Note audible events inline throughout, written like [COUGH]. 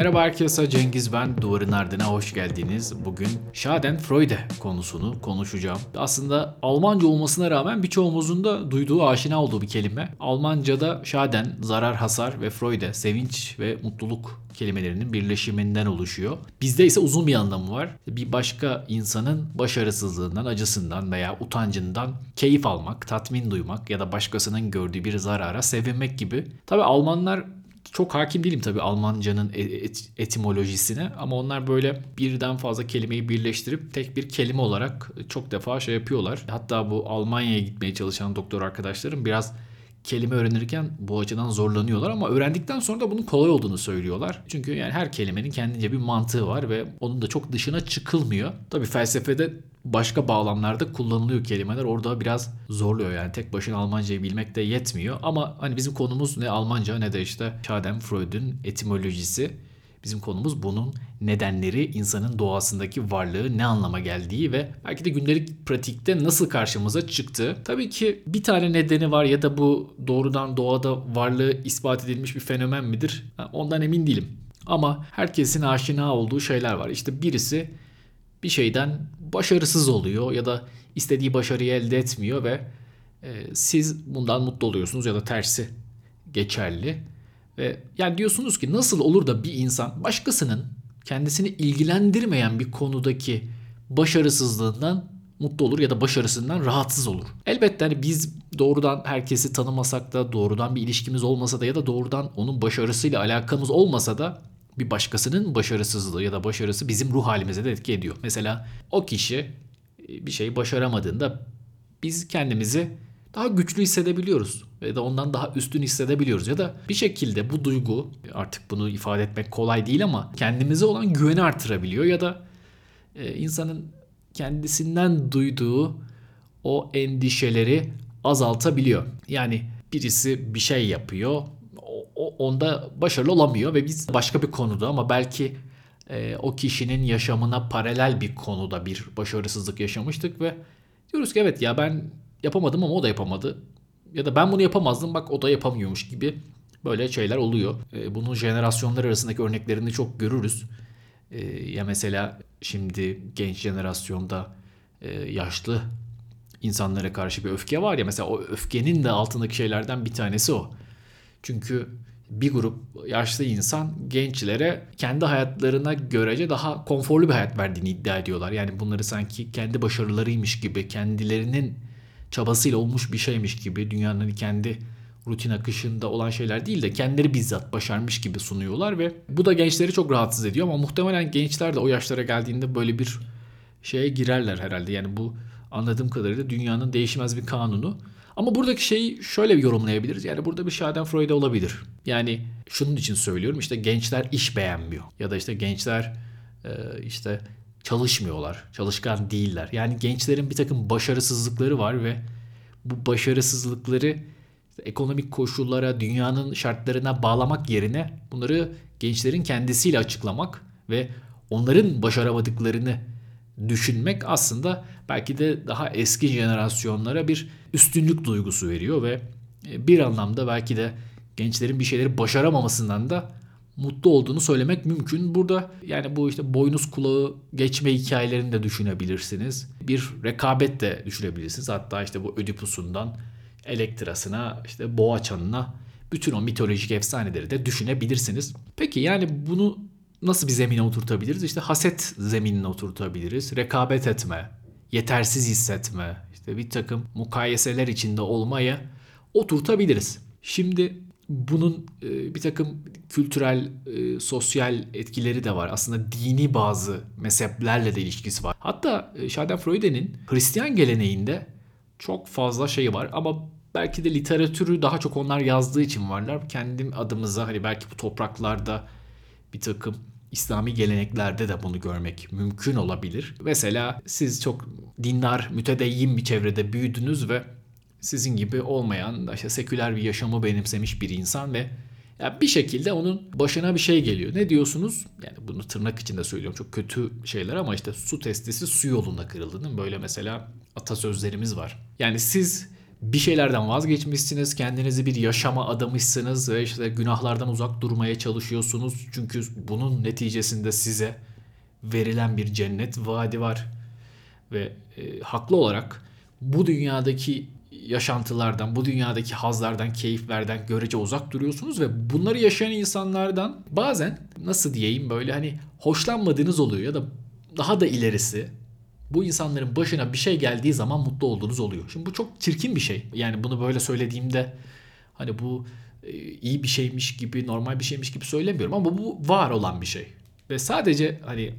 Merhaba herkese Cengiz ben. Duvarın ardına hoş geldiniz. Bugün Schadenfreude konusunu konuşacağım. Aslında Almanca olmasına rağmen birçoğumuzun da duyduğu, aşina olduğu bir kelime. Almanca'da Schaden, zarar, hasar ve Freude, sevinç ve mutluluk kelimelerinin birleşiminden oluşuyor. Bizde ise uzun bir anlamı var. Bir başka insanın başarısızlığından, acısından veya utancından keyif almak, tatmin duymak ya da başkasının gördüğü bir zarara sevinmek gibi. Tabi Almanlar çok hakim değilim tabii Almancanın e, et, etimolojisine ama onlar böyle birden fazla kelimeyi birleştirip tek bir kelime olarak çok defa şey yapıyorlar. Hatta bu Almanya'ya gitmeye çalışan doktor arkadaşlarım biraz kelime öğrenirken bu açıdan zorlanıyorlar ama öğrendikten sonra da bunun kolay olduğunu söylüyorlar. Çünkü yani her kelimenin kendince bir mantığı var ve onun da çok dışına çıkılmıyor. Tabii felsefede başka bağlamlarda kullanılıyor kelimeler. Orada biraz zorluyor yani tek başına Almancayı bilmek de yetmiyor. Ama hani bizim konumuz ne Almanca ne de işte Schadenfreude'ün etimolojisi. Bizim konumuz bunun nedenleri, insanın doğasındaki varlığı ne anlama geldiği ve belki de gündelik pratikte nasıl karşımıza çıktığı. Tabii ki bir tane nedeni var ya da bu doğrudan doğada varlığı ispat edilmiş bir fenomen midir? Ondan emin değilim. Ama herkesin aşina olduğu şeyler var. İşte birisi bir şeyden başarısız oluyor ya da istediği başarıyı elde etmiyor ve e, siz bundan mutlu oluyorsunuz ya da tersi geçerli. Ve yani diyorsunuz ki nasıl olur da bir insan başkasının kendisini ilgilendirmeyen bir konudaki başarısızlığından mutlu olur ya da başarısından rahatsız olur. Elbette hani biz doğrudan herkesi tanımasak da doğrudan bir ilişkimiz olmasa da ya da doğrudan onun başarısıyla alakamız olmasa da bir başkasının başarısızlığı ya da başarısı bizim ruh halimize de etki ediyor. Mesela o kişi e, bir şey başaramadığında biz kendimizi daha güçlü hissedebiliyoruz ya da ondan daha üstün hissedebiliyoruz ya da bir şekilde bu duygu artık bunu ifade etmek kolay değil ama kendimize olan güveni artırabiliyor ya da e, insanın kendisinden duyduğu o endişeleri azaltabiliyor. Yani birisi bir şey yapıyor onda başarılı olamıyor ve biz başka bir konuda ama belki e, o kişinin yaşamına paralel bir konuda bir başarısızlık yaşamıştık ve diyoruz ki evet ya ben yapamadım ama o da yapamadı. Ya da ben bunu yapamazdım bak o da yapamıyormuş gibi böyle şeyler oluyor. E, bunun jenerasyonlar arasındaki örneklerini çok görürüz. E, ya mesela şimdi genç jenerasyonda e, yaşlı insanlara karşı bir öfke var ya mesela o öfkenin de altındaki şeylerden bir tanesi o. Çünkü bir grup yaşlı insan gençlere kendi hayatlarına görece daha konforlu bir hayat verdiğini iddia ediyorlar. Yani bunları sanki kendi başarılarıymış gibi, kendilerinin çabasıyla olmuş bir şeymiş gibi, dünyanın kendi rutin akışında olan şeyler değil de kendileri bizzat başarmış gibi sunuyorlar ve bu da gençleri çok rahatsız ediyor ama muhtemelen gençler de o yaşlara geldiğinde böyle bir şeye girerler herhalde. Yani bu anladığım kadarıyla dünyanın değişmez bir kanunu. Ama buradaki şeyi şöyle yorumlayabiliriz. Yani burada bir Schadenfreude olabilir. Yani şunun için söylüyorum işte gençler iş beğenmiyor. Ya da işte gençler e, işte çalışmıyorlar. Çalışkan değiller. Yani gençlerin bir takım başarısızlıkları var ve bu başarısızlıkları ekonomik koşullara, dünyanın şartlarına bağlamak yerine bunları gençlerin kendisiyle açıklamak ve onların başaramadıklarını düşünmek aslında belki de daha eski jenerasyonlara bir üstünlük duygusu veriyor ve e, bir anlamda belki de gençlerin bir şeyleri başaramamasından da mutlu olduğunu söylemek mümkün. Burada yani bu işte boynuz kulağı geçme hikayelerini de düşünebilirsiniz. Bir rekabet de düşünebilirsiniz. Hatta işte bu Ödipus'undan Elektras'ına işte Boğaçan'ına bütün o mitolojik efsaneleri de düşünebilirsiniz. Peki yani bunu nasıl bir zemine oturtabiliriz? İşte haset zeminine oturtabiliriz. Rekabet etme, yetersiz hissetme, işte bir takım mukayeseler içinde olmaya oturtabiliriz. Şimdi bunun e, bir takım kültürel, e, sosyal etkileri de var. Aslında dini bazı mezheplerle de ilişkisi var. Hatta e, Schadenfreude'nin Hristiyan geleneğinde çok fazla şey var ama belki de literatürü daha çok onlar yazdığı için varlar. Kendim adımıza hani belki bu topraklarda bir takım İslami geleneklerde de bunu görmek mümkün olabilir. Mesela siz çok dindar, mütedeyyin bir çevrede büyüdünüz ve sizin gibi olmayan, işte seküler bir yaşamı benimsemiş bir insan ve ya bir şekilde onun başına bir şey geliyor. Ne diyorsunuz? Yani bunu tırnak içinde söylüyorum. Çok kötü şeyler ama işte su testisi su yolunda kırıldı değil mi? Böyle mesela atasözlerimiz var. Yani siz bir şeylerden vazgeçmişsiniz, kendinizi bir yaşama adamışsınız ve işte günahlardan uzak durmaya çalışıyorsunuz. Çünkü bunun neticesinde size verilen bir cennet vaadi var. Ve e, haklı olarak bu dünyadaki yaşantılardan, bu dünyadaki hazlardan, keyiflerden görece uzak duruyorsunuz ve bunları yaşayan insanlardan bazen nasıl diyeyim böyle hani hoşlanmadığınız oluyor ya da daha da ilerisi bu insanların başına bir şey geldiği zaman mutlu olduğunuz oluyor. Şimdi bu çok çirkin bir şey. Yani bunu böyle söylediğimde hani bu e, iyi bir şeymiş gibi, normal bir şeymiş gibi söylemiyorum ama bu var olan bir şey. Ve sadece hani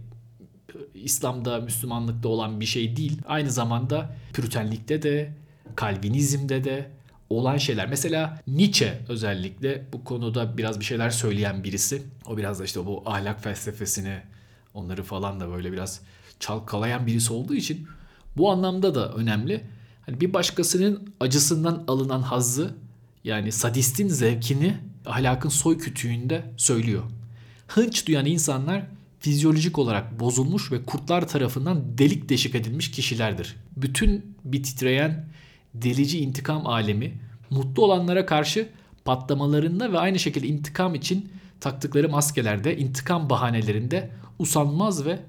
İslam'da, Müslümanlıkta olan bir şey değil. Aynı zamanda Püritenlikte de, Kalvinizm'de de olan şeyler. Mesela Nietzsche özellikle bu konuda biraz bir şeyler söyleyen birisi. O biraz da işte bu ahlak felsefesini onları falan da böyle biraz çalkalayan birisi olduğu için bu anlamda da önemli. Hani bir başkasının acısından alınan hazzı yani sadistin zevkini ahlakın soy kütüğünde söylüyor. Hınç duyan insanlar fizyolojik olarak bozulmuş ve kurtlar tarafından delik deşik edilmiş kişilerdir. Bütün bir titreyen delici intikam alemi mutlu olanlara karşı patlamalarında ve aynı şekilde intikam için taktıkları maskelerde, intikam bahanelerinde usanmaz ve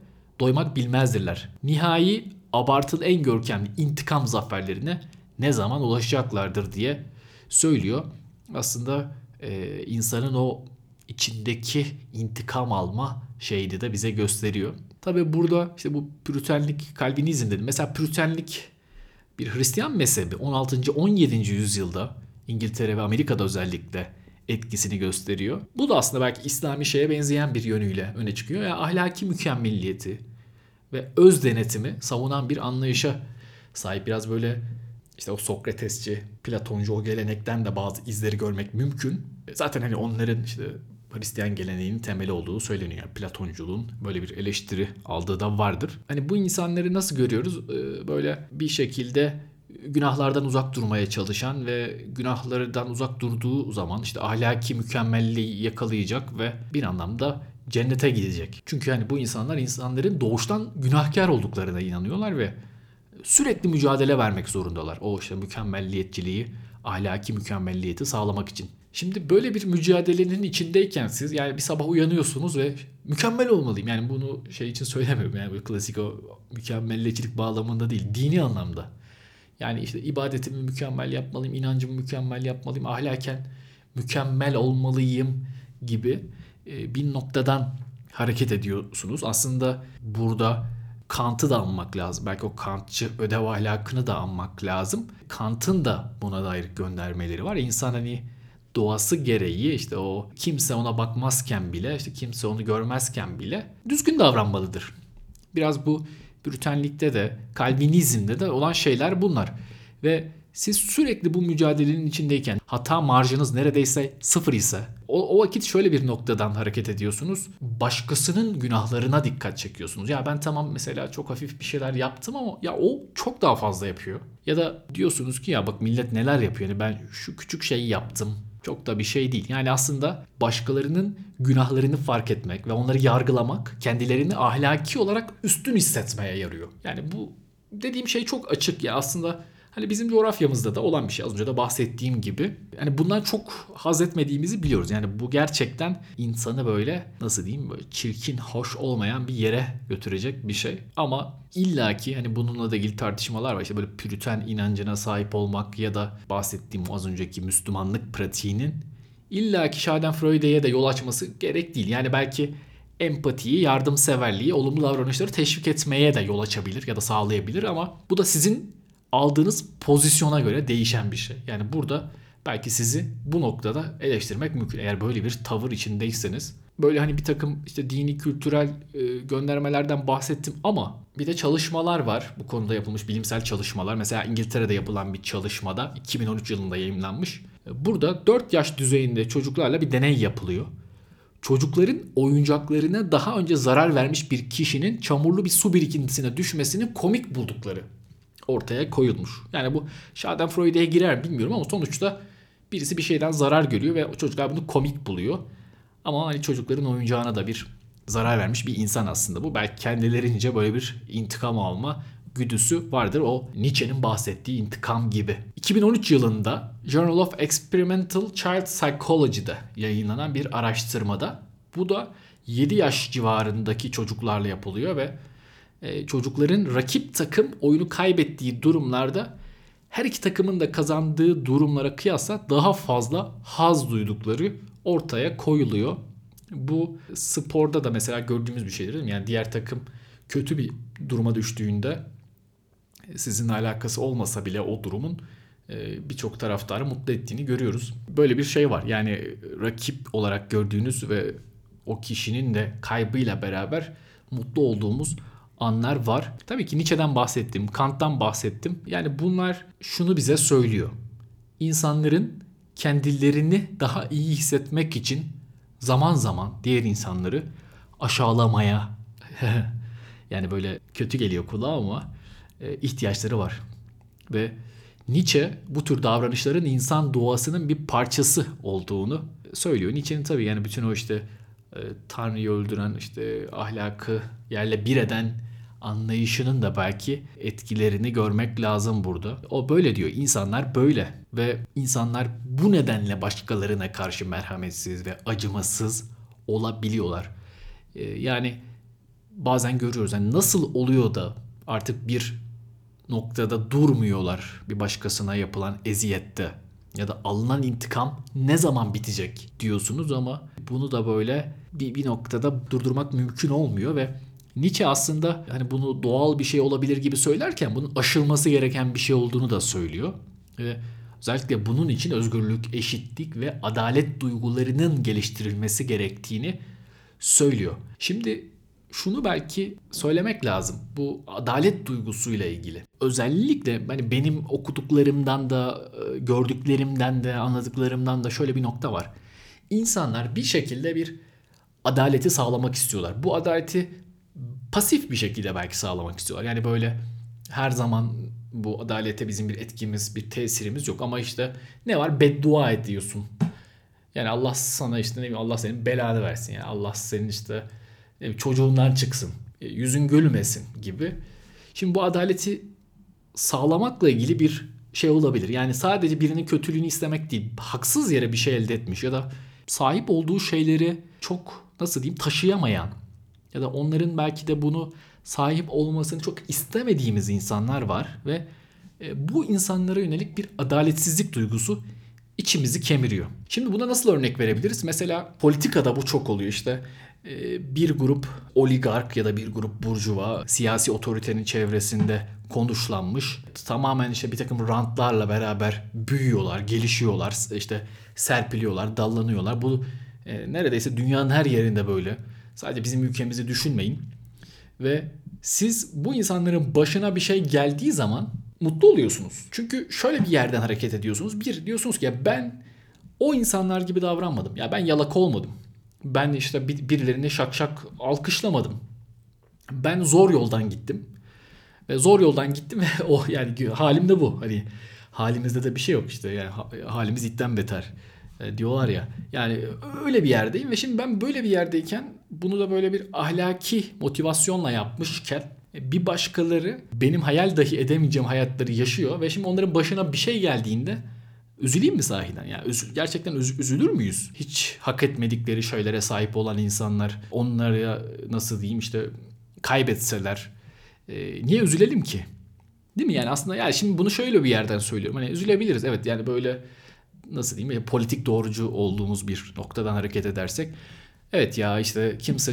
doymak bilmezdirler. Nihai abartılı en görkemli intikam zaferlerine ne zaman ulaşacaklardır diye söylüyor. Aslında e, insanın o içindeki intikam alma şeydi de bize gösteriyor. Tabi burada işte bu püritenlik, kalvinizm dedim. Mesela püritenlik bir Hristiyan mezhebi 16. 17. yüzyılda İngiltere ve Amerika'da özellikle etkisini gösteriyor. Bu da aslında belki İslami şeye benzeyen bir yönüyle öne çıkıyor. Yani ahlaki mükemmelliyeti ve öz denetimi savunan bir anlayışa sahip. Biraz böyle işte o Sokratesçi, Platoncu o gelenekten de bazı izleri görmek mümkün. Zaten hani onların işte Hristiyan geleneğinin temeli olduğu söyleniyor. Yani Platonculuğun böyle bir eleştiri aldığı da vardır. Hani bu insanları nasıl görüyoruz? Ee, böyle bir şekilde günahlardan uzak durmaya çalışan ve günahlardan uzak durduğu zaman işte ahlaki mükemmelliği yakalayacak ve bir anlamda cennete gidecek. Çünkü hani bu insanlar insanların doğuştan günahkar olduklarına inanıyorlar ve sürekli mücadele vermek zorundalar. O işte mükemmelliyetçiliği, ahlaki mükemmelliyeti sağlamak için. Şimdi böyle bir mücadelenin içindeyken siz yani bir sabah uyanıyorsunuz ve mükemmel olmalıyım. Yani bunu şey için söylemiyorum yani böyle klasik o mükemmelliyetçilik bağlamında değil. Dini anlamda. Yani işte ibadetimi mükemmel yapmalıyım, inancımı mükemmel yapmalıyım, ahlaken mükemmel olmalıyım gibi e, bir noktadan hareket ediyorsunuz. Aslında burada Kant'ı da anmak lazım. Belki o Kantçı ödev ahlakını da anmak lazım. Kant'ın da buna dair göndermeleri var. İnsan hani doğası gereği işte o kimse ona bakmazken bile işte kimse onu görmezken bile düzgün davranmalıdır. Biraz bu Brütenlikte de Kalvinizmde de olan şeyler bunlar. Ve siz sürekli bu mücadelenin içindeyken hata marjınız neredeyse sıfır ise o, o vakit şöyle bir noktadan hareket ediyorsunuz. Başkasının günahlarına dikkat çekiyorsunuz. Ya ben tamam mesela çok hafif bir şeyler yaptım ama ya o çok daha fazla yapıyor. Ya da diyorsunuz ki ya bak millet neler yapıyor. Yani ben şu küçük şeyi yaptım çok da bir şey değil. Yani aslında başkalarının günahlarını fark etmek ve onları yargılamak kendilerini ahlaki olarak üstün hissetmeye yarıyor. Yani bu dediğim şey çok açık ya aslında Hani bizim coğrafyamızda da olan bir şey. Az önce de bahsettiğim gibi. Yani bundan çok haz etmediğimizi biliyoruz. Yani bu gerçekten insanı böyle nasıl diyeyim böyle çirkin, hoş olmayan bir yere götürecek bir şey. Ama illaki hani bununla da ilgili tartışmalar var. İşte böyle püriten inancına sahip olmak ya da bahsettiğim az önceki Müslümanlık pratiğinin illaki Schadenfreude'ye de yol açması gerek değil. Yani belki empatiyi, yardımseverliği, olumlu davranışları teşvik etmeye de yol açabilir ya da sağlayabilir ama bu da sizin aldığınız pozisyona göre değişen bir şey. Yani burada belki sizi bu noktada eleştirmek mümkün. Eğer böyle bir tavır içindeyseniz. Böyle hani bir takım işte dini kültürel e, göndermelerden bahsettim ama bir de çalışmalar var. Bu konuda yapılmış bilimsel çalışmalar. Mesela İngiltere'de yapılan bir çalışmada 2013 yılında yayınlanmış. Burada 4 yaş düzeyinde çocuklarla bir deney yapılıyor. Çocukların oyuncaklarına daha önce zarar vermiş bir kişinin çamurlu bir su birikintisine düşmesini komik buldukları ortaya koyulmuş. Yani bu Schadenfreude'ye girer bilmiyorum ama sonuçta birisi bir şeyden zarar görüyor ve o çocuklar bunu komik buluyor. Ama hani çocukların oyuncağına da bir zarar vermiş bir insan aslında bu. Belki kendilerince böyle bir intikam alma güdüsü vardır. O Nietzsche'nin bahsettiği intikam gibi. 2013 yılında Journal of Experimental Child Psychology'de yayınlanan bir araştırmada bu da 7 yaş civarındaki çocuklarla yapılıyor ve e, çocukların rakip takım oyunu kaybettiği durumlarda her iki takımın da kazandığı durumlara kıyasla daha fazla haz duydukları ortaya koyuluyor. Bu sporda da mesela gördüğümüz bir şeydir? Yani diğer takım kötü bir duruma düştüğünde sizinle alakası olmasa bile o durumun e, birçok taraftarı mutlu ettiğini görüyoruz. Böyle bir şey var. Yani rakip olarak gördüğünüz ve o kişinin de kaybıyla beraber mutlu olduğumuz anlar var. Tabii ki Nietzsche'den bahsettim, Kant'tan bahsettim. Yani bunlar şunu bize söylüyor. İnsanların kendilerini daha iyi hissetmek için zaman zaman diğer insanları aşağılamaya [LAUGHS] yani böyle kötü geliyor kulağa ama e, ihtiyaçları var. Ve Nietzsche bu tür davranışların insan doğasının bir parçası olduğunu söylüyor. Nietzsche'nin tabii yani bütün o işte e, Tanrı'yı öldüren işte ahlakı yerle bir eden anlayışının da belki etkilerini görmek lazım burada. O böyle diyor. İnsanlar böyle ve insanlar bu nedenle başkalarına karşı merhametsiz ve acımasız olabiliyorlar. Ee, yani bazen görüyoruz. Yani nasıl oluyor da artık bir noktada durmuyorlar bir başkasına yapılan eziyette ya da alınan intikam ne zaman bitecek diyorsunuz ama bunu da böyle bir, bir noktada durdurmak mümkün olmuyor ve Nietzsche aslında hani bunu doğal bir şey olabilir gibi söylerken bunun aşılması gereken bir şey olduğunu da söylüyor. Ve özellikle bunun için özgürlük, eşitlik ve adalet duygularının geliştirilmesi gerektiğini söylüyor. Şimdi şunu belki söylemek lazım. Bu adalet duygusuyla ilgili. Özellikle hani benim okuduklarımdan da, e, gördüklerimden de, anladıklarımdan da şöyle bir nokta var. İnsanlar bir şekilde bir adaleti sağlamak istiyorlar. Bu adaleti pasif bir şekilde belki sağlamak istiyorlar. Yani böyle her zaman bu adalete bizim bir etkimiz, bir tesirimiz yok ama işte ne var? Beddua ediyorsun. Yani Allah sana işte ne bileyim Allah senin belanı versin yani Allah senin işte bileyim, çocuğundan çıksın, e, yüzün gülmesin gibi. Şimdi bu adaleti sağlamakla ilgili bir şey olabilir. Yani sadece birinin kötülüğünü istemek değil, haksız yere bir şey elde etmiş ya da sahip olduğu şeyleri çok nasıl diyeyim taşıyamayan ya da onların belki de bunu sahip olmasını çok istemediğimiz insanlar var ve e, bu insanlara yönelik bir adaletsizlik duygusu içimizi kemiriyor. Şimdi buna nasıl örnek verebiliriz? Mesela politikada bu çok oluyor işte e, bir grup oligark ya da bir grup burjuva siyasi otoritenin çevresinde konuşlanmış. Tamamen işte bir takım rantlarla beraber büyüyorlar, gelişiyorlar, işte serpiliyorlar, dallanıyorlar. Bu e, neredeyse dünyanın her yerinde böyle. Sadece bizim ülkemizi düşünmeyin. Ve siz bu insanların başına bir şey geldiği zaman mutlu oluyorsunuz. Çünkü şöyle bir yerden hareket ediyorsunuz. Bir diyorsunuz ki ya ben o insanlar gibi davranmadım. Ya ben yalak olmadım. Ben işte birilerini şak şak alkışlamadım. Ben zor yoldan gittim. Ve zor yoldan gittim ve [LAUGHS] o yani halim de bu. Hani halimizde de bir şey yok işte. Yani halimiz itten beter. E, diyorlar ya. Yani öyle bir yerdeyim ve şimdi ben böyle bir yerdeyken bunu da böyle bir ahlaki motivasyonla yapmışken e, bir başkaları benim hayal dahi edemeyeceğim hayatları yaşıyor ve şimdi onların başına bir şey geldiğinde üzüleyim mi sahiden? Yani üz- gerçekten üz- üzülür müyüz? Hiç hak etmedikleri şeylere sahip olan insanlar onlara nasıl diyeyim işte kaybetseler e, niye üzülelim ki? Değil mi? Yani aslında yani şimdi bunu şöyle bir yerden söylüyorum. Hani üzülebiliriz. Evet yani böyle nasıl diyeyim politik doğrucu olduğumuz bir noktadan hareket edersek evet ya işte kimse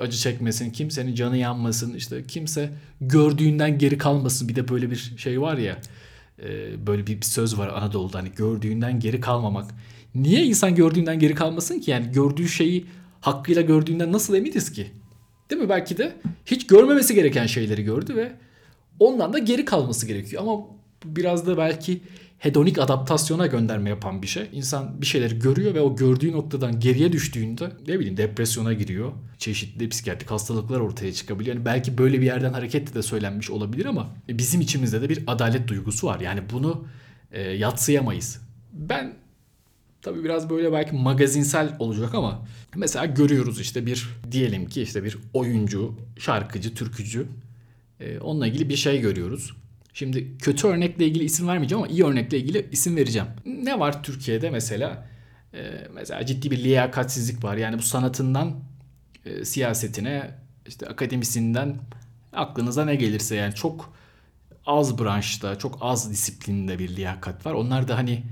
acı çekmesin, kimsenin canı yanmasın, işte kimse gördüğünden geri kalmasın. Bir de böyle bir şey var ya e, böyle bir söz var Anadolu'da hani gördüğünden geri kalmamak. Niye insan gördüğünden geri kalmasın ki? Yani gördüğü şeyi hakkıyla gördüğünden nasıl eminiz ki? Değil mi? Belki de hiç görmemesi gereken şeyleri gördü ve ondan da geri kalması gerekiyor. Ama biraz da belki hedonik adaptasyona gönderme yapan bir şey. İnsan bir şeyleri görüyor ve o gördüğü noktadan geriye düştüğünde ne bileyim depresyona giriyor. Çeşitli psikiyatrik hastalıklar ortaya çıkabiliyor. Yani belki böyle bir yerden hareketle de söylenmiş olabilir ama bizim içimizde de bir adalet duygusu var. Yani bunu e, yatsıyamayız. Ben tabii biraz böyle belki magazinsel olacak ama mesela görüyoruz işte bir diyelim ki işte bir oyuncu, şarkıcı, türkücü E, onunla ilgili bir şey görüyoruz. Şimdi kötü örnekle ilgili isim vermeyeceğim ama iyi örnekle ilgili isim vereceğim. Ne var Türkiye'de mesela? E, mesela ciddi bir liyakatsizlik var. Yani bu sanatından e, siyasetine, işte akademisinden aklınıza ne gelirse yani çok az branşta, çok az disiplinde bir liyakat var. Onlar da hani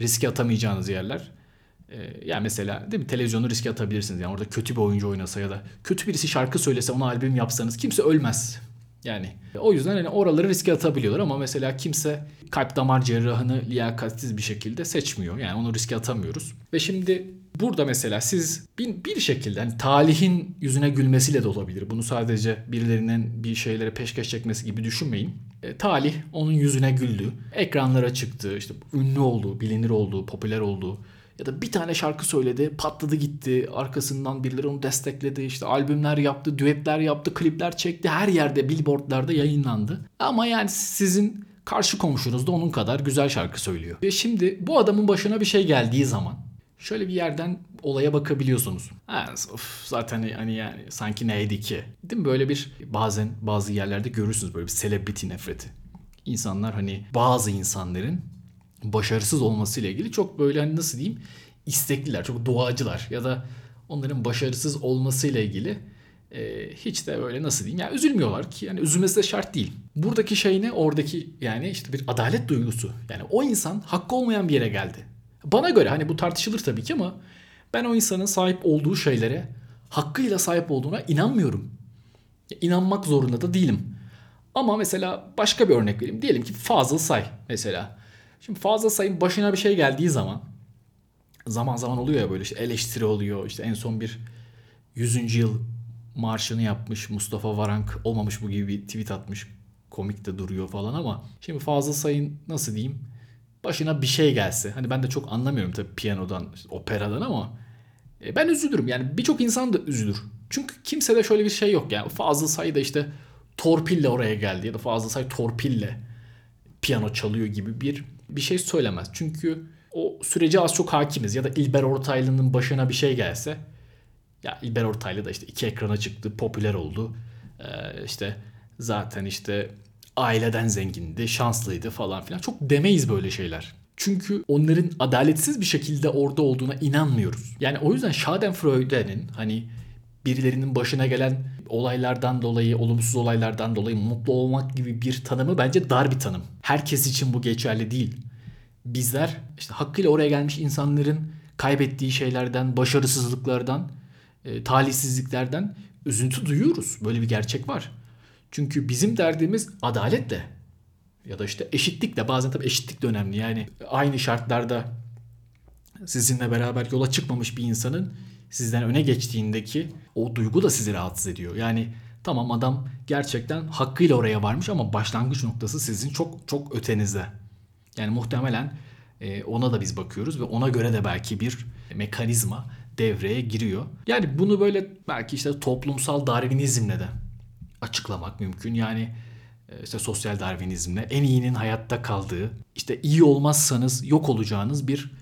riske atamayacağınız yerler. Ee, yani mesela değil mi televizyonu riske atabilirsiniz. Yani orada kötü bir oyuncu oynasa ya da kötü birisi şarkı söylese ona albüm yapsanız kimse ölmez. Yani o yüzden hani oraları riske atabiliyorlar ama mesela kimse kalp damar cerrahını liyakatsiz bir şekilde seçmiyor. Yani onu riske atamıyoruz. Ve şimdi burada mesela siz bir, bir şekilde hani talihin yüzüne gülmesiyle de olabilir. Bunu sadece birilerinin bir şeylere peşkeş çekmesi gibi düşünmeyin. E, talih onun yüzüne güldü. Ekranlara çıktı. işte ünlü oldu, bilinir oldu, popüler oldu. Ya da bir tane şarkı söyledi, patladı gitti. Arkasından birileri onu destekledi. İşte albümler yaptı, düetler yaptı, klipler çekti. Her yerde, billboardlarda yayınlandı. Ama yani sizin karşı komşunuz da onun kadar güzel şarkı söylüyor. Ve şimdi bu adamın başına bir şey geldiği zaman şöyle bir yerden olaya bakabiliyorsunuz. Ha, of, zaten hani yani sanki neydi ki? Değil mi? Böyle bir bazen bazı yerlerde görürsünüz böyle bir celebrity nefreti. İnsanlar hani bazı insanların başarısız olmasıyla ilgili çok böyle hani nasıl diyeyim istekliler, çok doğacılar ya da onların başarısız olmasıyla ilgili e, hiç de böyle nasıl diyeyim yani üzülmüyorlar ki yani üzülmesi de şart değil. Buradaki şey ne? Oradaki yani işte bir adalet duygusu. Yani o insan hakkı olmayan bir yere geldi. Bana göre hani bu tartışılır tabii ki ama ben o insanın sahip olduğu şeylere hakkıyla sahip olduğuna inanmıyorum. İnanmak zorunda da değilim. Ama mesela başka bir örnek vereyim. Diyelim ki Fazıl Say mesela. Şimdi Fazıl Say'ın başına bir şey geldiği zaman zaman zaman oluyor ya böyle işte eleştiri oluyor. İşte en son bir 100. yıl marşını yapmış Mustafa Varank olmamış bu gibi bir tweet atmış. Komik de duruyor falan ama şimdi Fazıl Say'ın nasıl diyeyim başına bir şey gelse. Hani ben de çok anlamıyorum tabii piyanodan, işte operadan ama e, ben üzülürüm. Yani birçok insan da üzülür. Çünkü kimsede şöyle bir şey yok. Yani Fazıl Say da işte torpille oraya geldi ya da Fazıl Say torpille piyano çalıyor gibi bir bir şey söylemez. Çünkü o sürece az çok hakimiz. Ya da İlber Ortaylı'nın başına bir şey gelse ya İlber Ortaylı da işte iki ekrana çıktı, popüler oldu. Ee, işte zaten işte aileden zengindi, şanslıydı falan filan. Çok demeyiz böyle şeyler. Çünkü onların adaletsiz bir şekilde orada olduğuna inanmıyoruz. Yani o yüzden Schadenfreude'nin hani birilerinin başına gelen olaylardan dolayı, olumsuz olaylardan dolayı mutlu olmak gibi bir tanımı bence dar bir tanım. Herkes için bu geçerli değil. Bizler işte hakkıyla oraya gelmiş insanların kaybettiği şeylerden, başarısızlıklardan, e, talihsizliklerden üzüntü duyuyoruz. Böyle bir gerçek var. Çünkü bizim derdimiz adaletle ya da işte eşitlikle bazen tabii eşitlik de önemli. Yani aynı şartlarda sizinle beraber yola çıkmamış bir insanın sizden öne geçtiğindeki o duygu da sizi rahatsız ediyor. Yani tamam adam gerçekten hakkıyla oraya varmış ama başlangıç noktası sizin çok çok ötenizde. Yani muhtemelen e, ona da biz bakıyoruz ve ona göre de belki bir mekanizma devreye giriyor. Yani bunu böyle belki işte toplumsal darwinizmle de açıklamak mümkün. Yani e, işte sosyal darwinizmle en iyinin hayatta kaldığı, işte iyi olmazsanız yok olacağınız bir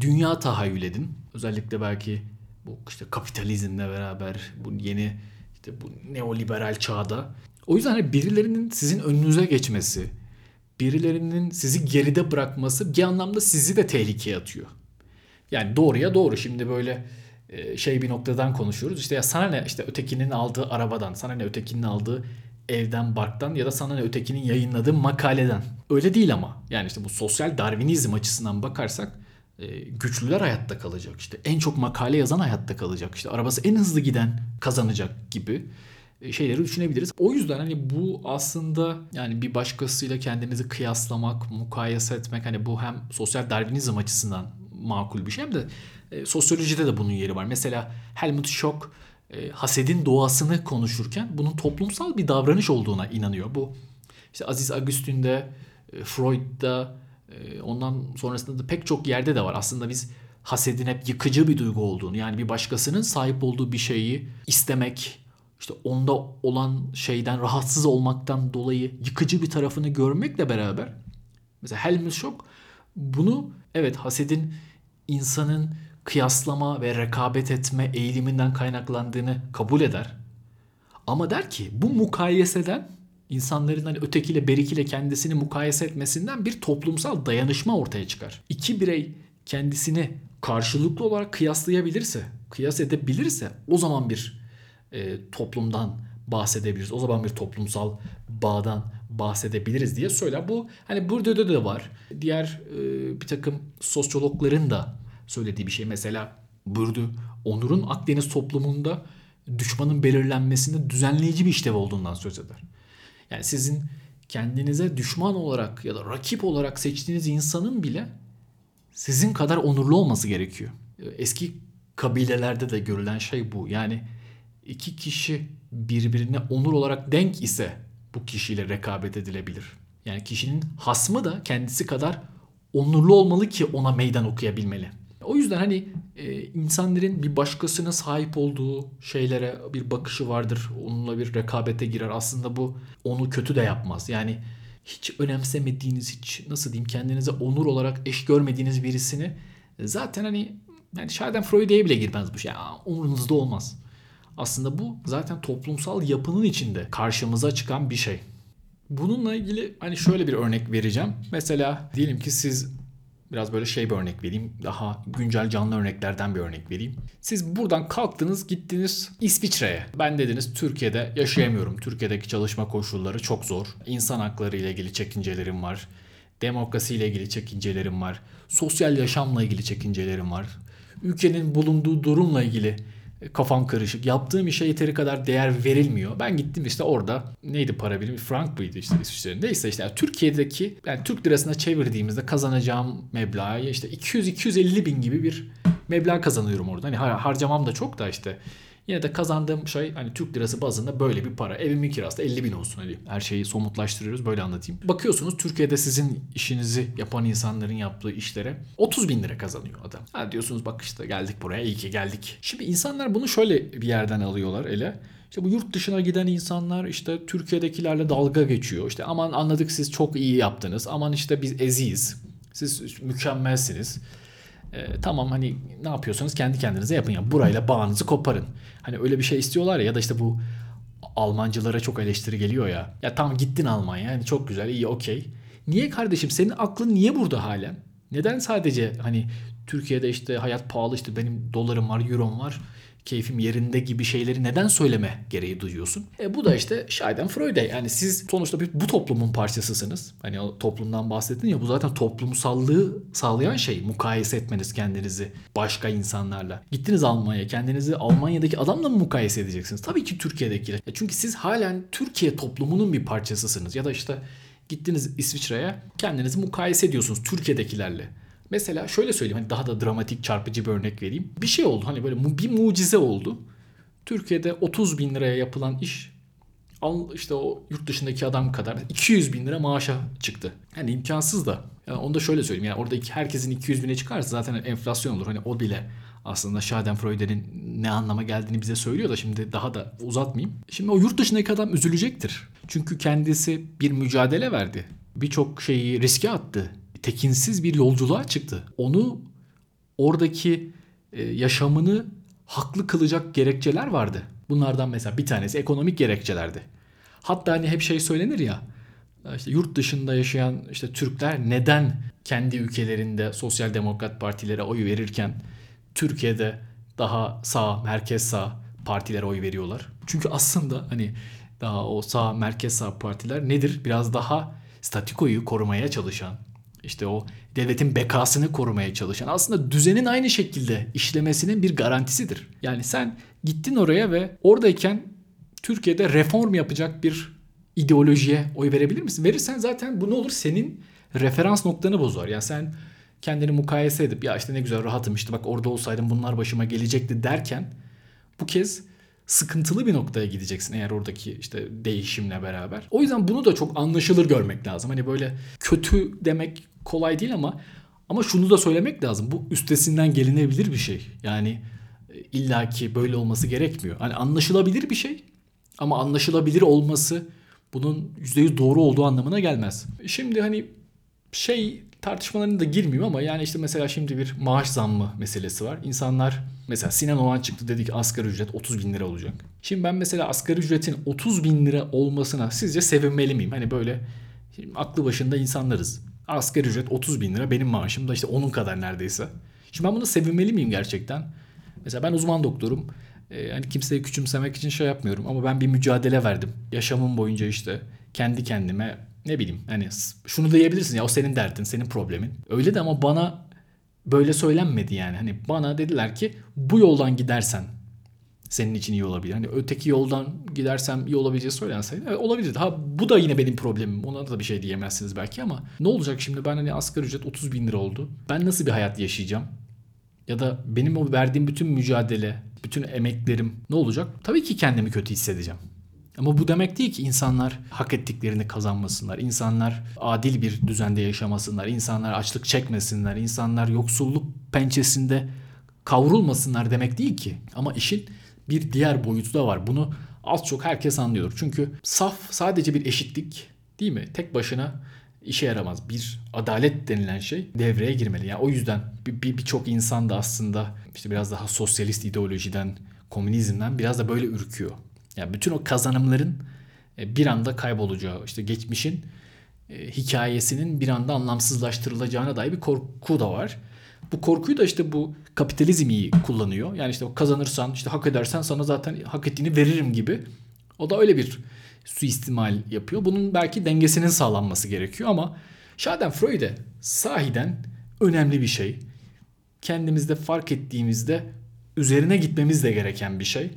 dünya tahayyül edin. Özellikle belki bu işte kapitalizmle beraber bu yeni işte bu neoliberal çağda. O yüzden hani birilerinin sizin önünüze geçmesi, birilerinin sizi geride bırakması bir anlamda sizi de tehlikeye atıyor. Yani doğruya doğru şimdi böyle e, şey bir noktadan konuşuyoruz. İşte ya sana ne işte ötekinin aldığı arabadan, sana ne ötekinin aldığı evden, barktan ya da sana ne ötekinin yayınladığı makaleden. Öyle değil ama. Yani işte bu sosyal darwinizm açısından bakarsak güçlüler hayatta kalacak. İşte en çok makale yazan hayatta kalacak. İşte arabası en hızlı giden kazanacak gibi e, şeyleri düşünebiliriz. O yüzden hani bu aslında yani bir başkasıyla kendinizi kıyaslamak, mukayese etmek hani bu hem sosyal darwinizm açısından makul bir şey hem de e, sosyolojide de bunun yeri var. Mesela Helmut Schock e, hasedin doğasını konuşurken bunun toplumsal bir davranış olduğuna inanıyor. Bu işte Aziz Agustin'de, e, Freud'da, ondan sonrasında da pek çok yerde de var. Aslında biz hasedin hep yıkıcı bir duygu olduğunu yani bir başkasının sahip olduğu bir şeyi istemek, işte onda olan şeyden rahatsız olmaktan dolayı yıkıcı bir tarafını görmekle beraber mesela Helmut Schock bunu evet hasedin insanın kıyaslama ve rekabet etme eğiliminden kaynaklandığını kabul eder. Ama der ki bu mukayeseden insanların hani ötekiyle berikiyle kendisini mukayese etmesinden bir toplumsal dayanışma ortaya çıkar. İki birey kendisini karşılıklı olarak kıyaslayabilirse, kıyas edebilirse o zaman bir e, toplumdan bahsedebiliriz. O zaman bir toplumsal bağdan bahsedebiliriz diye söyler. Bu hani burada da, var. Diğer e, bir takım sosyologların da söylediği bir şey. Mesela Burdu, Onur'un Akdeniz toplumunda düşmanın belirlenmesinde düzenleyici bir işlev olduğundan söz eder. Yani sizin kendinize düşman olarak ya da rakip olarak seçtiğiniz insanın bile sizin kadar onurlu olması gerekiyor. Eski kabilelerde de görülen şey bu. Yani iki kişi birbirine onur olarak denk ise bu kişiyle rekabet edilebilir. Yani kişinin hasmı da kendisi kadar onurlu olmalı ki ona meydan okuyabilmeli. O yüzden hani e, insanların bir başkasına sahip olduğu şeylere bir bakışı vardır. Onunla bir rekabete girer. Aslında bu onu kötü de yapmaz. Yani hiç önemsemediğiniz, hiç nasıl diyeyim kendinize onur olarak eş görmediğiniz birisini zaten hani yani Schadenfreude'ye bile girmez bu şey. Yani umurunuzda olmaz. Aslında bu zaten toplumsal yapının içinde karşımıza çıkan bir şey. Bununla ilgili hani şöyle bir örnek vereceğim. Mesela diyelim ki siz biraz böyle şey bir örnek vereyim. Daha güncel canlı örneklerden bir örnek vereyim. Siz buradan kalktınız gittiniz İsviçre'ye. Ben dediniz Türkiye'de yaşayamıyorum. Türkiye'deki çalışma koşulları çok zor. İnsan hakları ile ilgili çekincelerim var. Demokrasi ile ilgili çekincelerim var. Sosyal yaşamla ilgili çekincelerim var. Ülkenin bulunduğu durumla ilgili kafam karışık. Yaptığım işe yeteri kadar değer verilmiyor. Ben gittim işte orada neydi para birimi? Frank mıydı işte İsviçre'nin. Neyse işte yani Türkiye'deki yani Türk lirasına çevirdiğimizde kazanacağım meblağı işte 200-250 bin gibi bir meblağ kazanıyorum orada. Hani harcamam da çok da işte Yine de kazandığım şey hani Türk lirası bazında böyle bir para. Evimin kirası da 50 bin olsun hadi. Her şeyi somutlaştırıyoruz böyle anlatayım. Bakıyorsunuz Türkiye'de sizin işinizi yapan insanların yaptığı işlere 30 bin lira kazanıyor adam. Ha diyorsunuz bak işte geldik buraya iyi ki geldik. Şimdi insanlar bunu şöyle bir yerden alıyorlar ele. İşte bu yurt dışına giden insanlar işte Türkiye'dekilerle dalga geçiyor. İşte aman anladık siz çok iyi yaptınız. Aman işte biz eziyiz. Siz mükemmelsiniz. E, tamam hani ne yapıyorsanız kendi kendinize yapın ya. Burayla bağınızı koparın. Hani öyle bir şey istiyorlar ya ya da işte bu Almancılara çok eleştiri geliyor ya. Ya tamam gittin Almanya yani çok güzel iyi okey. Niye kardeşim senin aklın niye burada halen? Neden sadece hani Türkiye'de işte hayat pahalı işte benim dolarım var, eurom var keyfim yerinde gibi şeyleri neden söyleme gereği duyuyorsun? E bu da işte Schadenfreude. Yani siz sonuçta bir, bu toplumun parçasısınız. Hani o toplumdan bahsettin ya bu zaten toplumsallığı sağlayan şey. Mukayese etmeniz kendinizi başka insanlarla. Gittiniz Almanya'ya kendinizi Almanya'daki adamla mı mukayese edeceksiniz? Tabii ki Türkiye'dekiyle. Çünkü siz halen Türkiye toplumunun bir parçasısınız. Ya da işte gittiniz İsviçre'ye kendinizi mukayese ediyorsunuz Türkiye'dekilerle. Mesela şöyle söyleyeyim hani daha da dramatik çarpıcı bir örnek vereyim. Bir şey oldu hani böyle bir mucize oldu. Türkiye'de 30 bin liraya yapılan iş al işte o yurt dışındaki adam kadar 200 bin lira maaşa çıktı. Yani imkansız da. Yani onu da şöyle söyleyeyim. Yani orada herkesin 200 bine çıkarsa zaten enflasyon olur. Hani o bile aslında Schadenfreude'nin ne anlama geldiğini bize söylüyor da şimdi daha da uzatmayayım. Şimdi o yurt dışındaki adam üzülecektir. Çünkü kendisi bir mücadele verdi. Birçok şeyi riske attı tekinsiz bir yolculuğa çıktı. Onu oradaki e, yaşamını haklı kılacak gerekçeler vardı. Bunlardan mesela bir tanesi ekonomik gerekçelerdi. Hatta hani hep şey söylenir ya işte yurt dışında yaşayan işte Türkler neden kendi ülkelerinde sosyal demokrat partilere oy verirken Türkiye'de daha sağ, merkez sağ partilere oy veriyorlar. Çünkü aslında hani daha o sağ, merkez sağ partiler nedir? Biraz daha statikoyu korumaya çalışan, işte o devletin bekasını korumaya çalışan aslında düzenin aynı şekilde işlemesinin bir garantisidir. Yani sen gittin oraya ve oradayken Türkiye'de reform yapacak bir ideolojiye oy verebilir misin? Verirsen zaten bu ne olur? Senin referans noktanı bozar. Yani sen kendini mukayese edip ya işte ne güzel rahatım işte bak orada olsaydım bunlar başıma gelecekti derken bu kez sıkıntılı bir noktaya gideceksin eğer oradaki işte değişimle beraber. O yüzden bunu da çok anlaşılır görmek lazım. Hani böyle kötü demek kolay değil ama ama şunu da söylemek lazım. Bu üstesinden gelinebilir bir şey. Yani e, illaki böyle olması gerekmiyor. Hani anlaşılabilir bir şey ama anlaşılabilir olması bunun %100 doğru olduğu anlamına gelmez. Şimdi hani şey tartışmalarına da girmeyeyim ama yani işte mesela şimdi bir maaş zammı meselesi var. İnsanlar mesela Sinan Oğan çıktı dedi ki asgari ücret 30 bin lira olacak. Şimdi ben mesela asgari ücretin 30 bin lira olmasına sizce sevinmeli miyim? Hani böyle aklı başında insanlarız. Asgari ücret 30 bin lira benim maaşım da işte onun kadar neredeyse. Şimdi ben buna sevinmeli miyim gerçekten? Mesela ben uzman doktorum. Ee, hani kimseyi küçümsemek için şey yapmıyorum ama ben bir mücadele verdim. Yaşamım boyunca işte kendi kendime ne bileyim hani şunu diyebilirsin ya o senin derdin, senin problemin. Öyle de ama bana böyle söylenmedi yani. Hani bana dediler ki bu yoldan gidersen senin için iyi olabilir. Hani öteki yoldan gidersem iyi olabileceği söylenseydi evet, olabilirdi. Ha bu da yine benim problemim. Ona da bir şey diyemezsiniz belki ama ne olacak şimdi ben hani asgari ücret 30 bin lira oldu. Ben nasıl bir hayat yaşayacağım? Ya da benim o verdiğim bütün mücadele, bütün emeklerim ne olacak? Tabii ki kendimi kötü hissedeceğim. Ama bu demek değil ki insanlar hak ettiklerini kazanmasınlar. İnsanlar adil bir düzende yaşamasınlar. İnsanlar açlık çekmesinler. İnsanlar yoksulluk pençesinde kavrulmasınlar demek değil ki. Ama işin bir diğer boyutu da var. Bunu az çok herkes anlıyor. Çünkü saf sadece bir eşitlik değil mi? Tek başına işe yaramaz. Bir adalet denilen şey devreye girmeli. Yani o yüzden birçok bir, bir insan da aslında işte biraz daha sosyalist ideolojiden, komünizmden biraz da böyle ürküyor. Yani bütün o kazanımların e, bir anda kaybolacağı, işte geçmişin e, hikayesinin bir anda anlamsızlaştırılacağına dair bir korku da var. Bu korkuyu da işte bu kapitalizm iyi kullanıyor. Yani işte kazanırsan, işte hak edersen sana zaten hak ettiğini veririm gibi. O da öyle bir suistimal yapıyor. Bunun belki dengesinin sağlanması gerekiyor ama Schadenfreude sahiden önemli bir şey. Kendimizde fark ettiğimizde üzerine gitmemiz de gereken bir şey.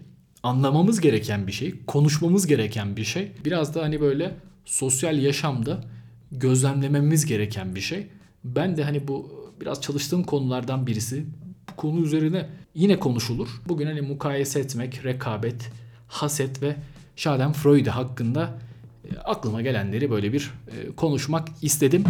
Anlamamız gereken bir şey, konuşmamız gereken bir şey. Biraz da hani böyle sosyal yaşamda gözlemlememiz gereken bir şey. Ben de hani bu biraz çalıştığım konulardan birisi. Bu konu üzerine yine konuşulur. Bugün hani mukayese etmek, rekabet, haset ve Schadenfreude hakkında e, aklıma gelenleri böyle bir e, konuşmak istedim.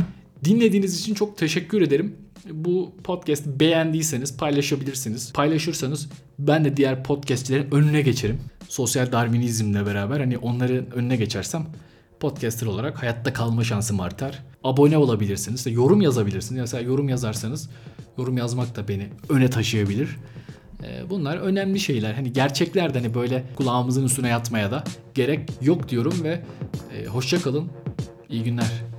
Dinlediğiniz için çok teşekkür ederim. Bu podcast beğendiyseniz paylaşabilirsiniz. Paylaşırsanız ben de diğer podcastçilerin önüne geçerim. Sosyal Darwinizmle beraber hani onların önüne geçersem podcaster olarak hayatta kalma şansım artar. Abone olabilirsiniz. Yorum yazabilirsiniz. Mesela yorum yazarsanız yorum yazmak da beni öne taşıyabilir. Ee, bunlar önemli şeyler. Hani gerçekler de hani böyle kulağımızın üstüne yatmaya da gerek yok diyorum ve e, hoşça kalın. İyi günler.